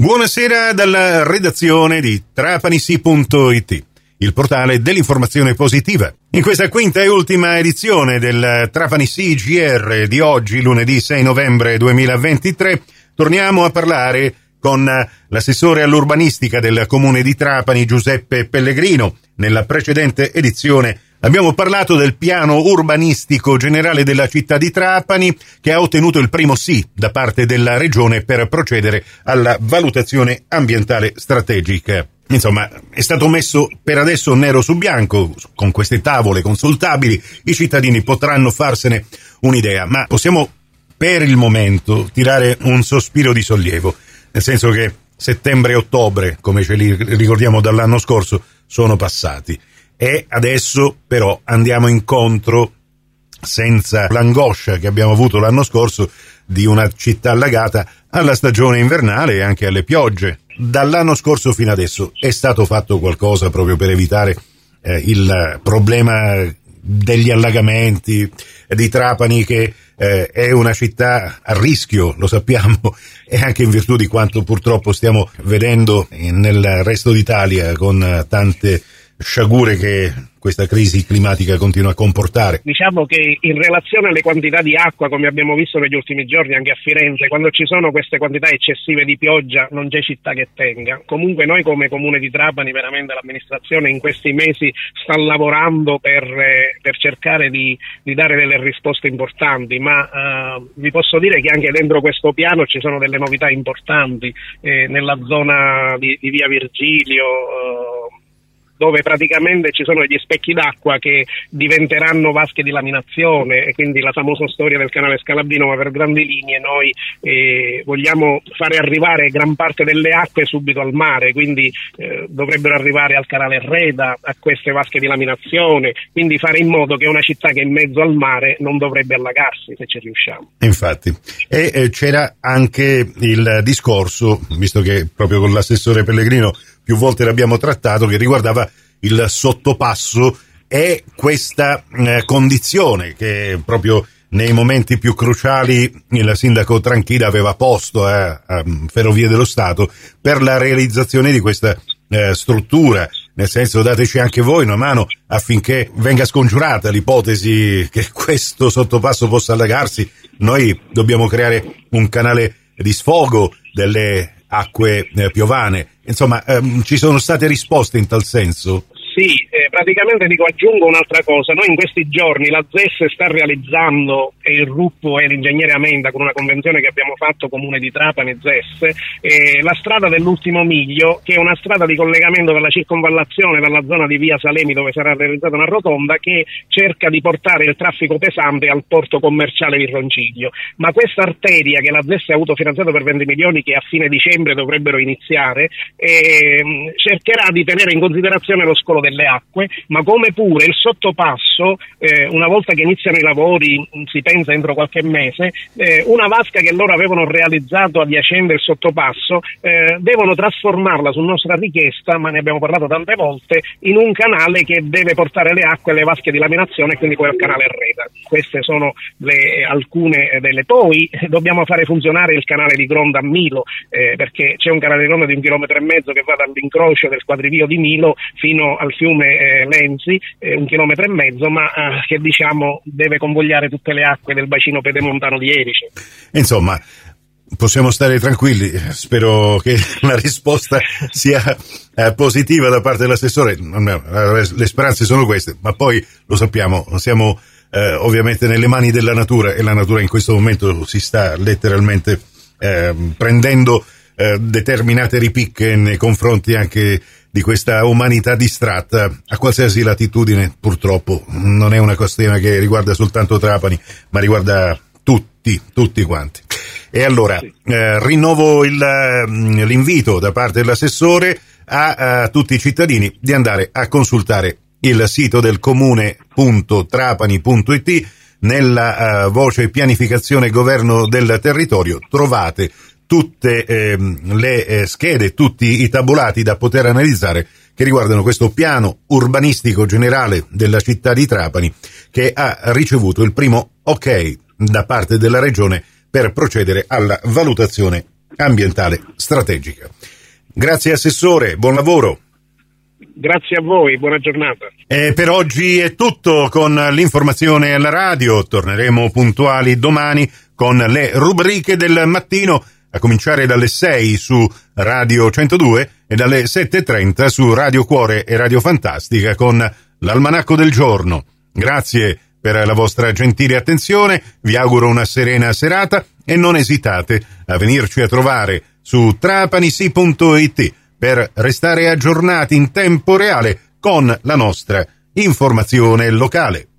Buonasera dalla redazione di trapanisi.it, il portale dell'informazione positiva. In questa quinta e ultima edizione del Trapanisi GR di oggi, lunedì 6 novembre 2023, torniamo a parlare con l'assessore all'urbanistica del comune di Trapani, Giuseppe Pellegrino. Nella precedente edizione Abbiamo parlato del piano urbanistico generale della città di Trapani che ha ottenuto il primo sì da parte della regione per procedere alla valutazione ambientale strategica. Insomma, è stato messo per adesso nero su bianco, con queste tavole consultabili i cittadini potranno farsene un'idea, ma possiamo per il momento tirare un sospiro di sollievo, nel senso che settembre e ottobre, come ce li ricordiamo dall'anno scorso, sono passati e adesso però andiamo incontro senza l'angoscia che abbiamo avuto l'anno scorso di una città allagata alla stagione invernale e anche alle piogge. Dall'anno scorso fino adesso è stato fatto qualcosa proprio per evitare eh, il problema degli allagamenti di Trapani che eh, è una città a rischio, lo sappiamo, e anche in virtù di quanto purtroppo stiamo vedendo nel resto d'Italia con tante sciagure che questa crisi climatica continua a comportare? Diciamo che in relazione alle quantità di acqua, come abbiamo visto negli ultimi giorni anche a Firenze, quando ci sono queste quantità eccessive di pioggia non c'è città che tenga. Comunque noi come comune di Trapani, veramente l'amministrazione in questi mesi sta lavorando per, eh, per cercare di, di, dare delle risposte importanti, ma eh, vi posso dire che anche dentro questo piano ci sono delle novità importanti eh, nella zona di, di via Virgilio eh, dove praticamente ci sono degli specchi d'acqua che diventeranno vasche di laminazione e quindi la famosa storia del canale Scalabino, ma per grandi linee noi eh, vogliamo fare arrivare gran parte delle acque subito al mare, quindi eh, dovrebbero arrivare al canale Reda, a queste vasche di laminazione, quindi fare in modo che una città che è in mezzo al mare non dovrebbe allagarsi se ci riusciamo. Infatti, e eh, c'era anche il discorso, visto che proprio con l'assessore Pellegrino più volte l'abbiamo trattato, che riguardava il sottopasso e questa eh, condizione che proprio nei momenti più cruciali il sindaco Tranchida aveva posto eh, a Ferrovie dello Stato per la realizzazione di questa eh, struttura. Nel senso, dateci anche voi una mano affinché venga scongiurata l'ipotesi che questo sottopasso possa allagarsi. Noi dobbiamo creare un canale di sfogo delle acque eh, piovane. Insomma, ehm, ci sono state risposte in tal senso? Sì, eh, praticamente dico aggiungo un'altra cosa, noi in questi giorni la ZES sta realizzando e il RUP e l'ingegnere Amenda con una convenzione che abbiamo fatto comune di Trapani ZES eh, la strada dell'ultimo miglio che è una strada di collegamento per la circonvallazione dalla zona di via Salemi dove sarà realizzata una rotonda che cerca di portare il traffico pesante al porto commerciale di Ronciglio, ma questa arteria che la ZES ha avuto finanziato per 20 milioni che a fine dicembre dovrebbero iniziare eh, cercherà di tenere in considerazione lo scolo delle acque, ma come pure il sottopasso, eh, una volta che iniziano i lavori, si pensa entro qualche mese, eh, una vasca che loro avevano realizzato adiacente il sottopasso, eh, devono trasformarla su nostra richiesta, ma ne abbiamo parlato tante volte, in un canale che deve portare le acque alle vasche di laminazione e quindi poi al canale Reda. Queste sono le, alcune delle. Poi dobbiamo fare funzionare il canale di Gronda a Milo, eh, perché c'è un canale di Gronda di un chilometro e mezzo che va dall'incrocio del quadrivio di Milo fino al fiume eh, Lenzi, eh, un chilometro e mezzo, ma eh, che diciamo deve convogliare tutte le acque del bacino pedemontano di Erice. Insomma, possiamo stare tranquilli, spero che la risposta sia eh, positiva da parte dell'assessore, le speranze sono queste, ma poi lo sappiamo, siamo eh, ovviamente nelle mani della natura e la natura in questo momento si sta letteralmente eh, prendendo determinate ripicche nei confronti anche di questa umanità distratta a qualsiasi latitudine, purtroppo. Non è una questione che riguarda soltanto Trapani, ma riguarda tutti, tutti quanti. E allora, eh, rinnovo il, mm, l'invito da parte dell'assessore a, a, tutti i cittadini di andare a consultare il sito del comune.trapani.it nella uh, voce pianificazione governo del territorio trovate tutte ehm, le eh, schede, tutti i tabulati da poter analizzare che riguardano questo piano urbanistico generale della città di Trapani che ha ricevuto il primo ok da parte della regione per procedere alla valutazione ambientale strategica. Grazie Assessore, buon lavoro. Grazie a voi, buona giornata. E per oggi è tutto con l'informazione alla radio. Torneremo puntuali domani con le rubriche del mattino, a cominciare dalle 6 su Radio 102 e dalle 7.30 su Radio Cuore e Radio Fantastica con l'almanacco del giorno. Grazie per la vostra gentile attenzione, vi auguro una serena serata e non esitate a venirci a trovare su trapanisi.it per restare aggiornati in tempo reale con la nostra informazione locale.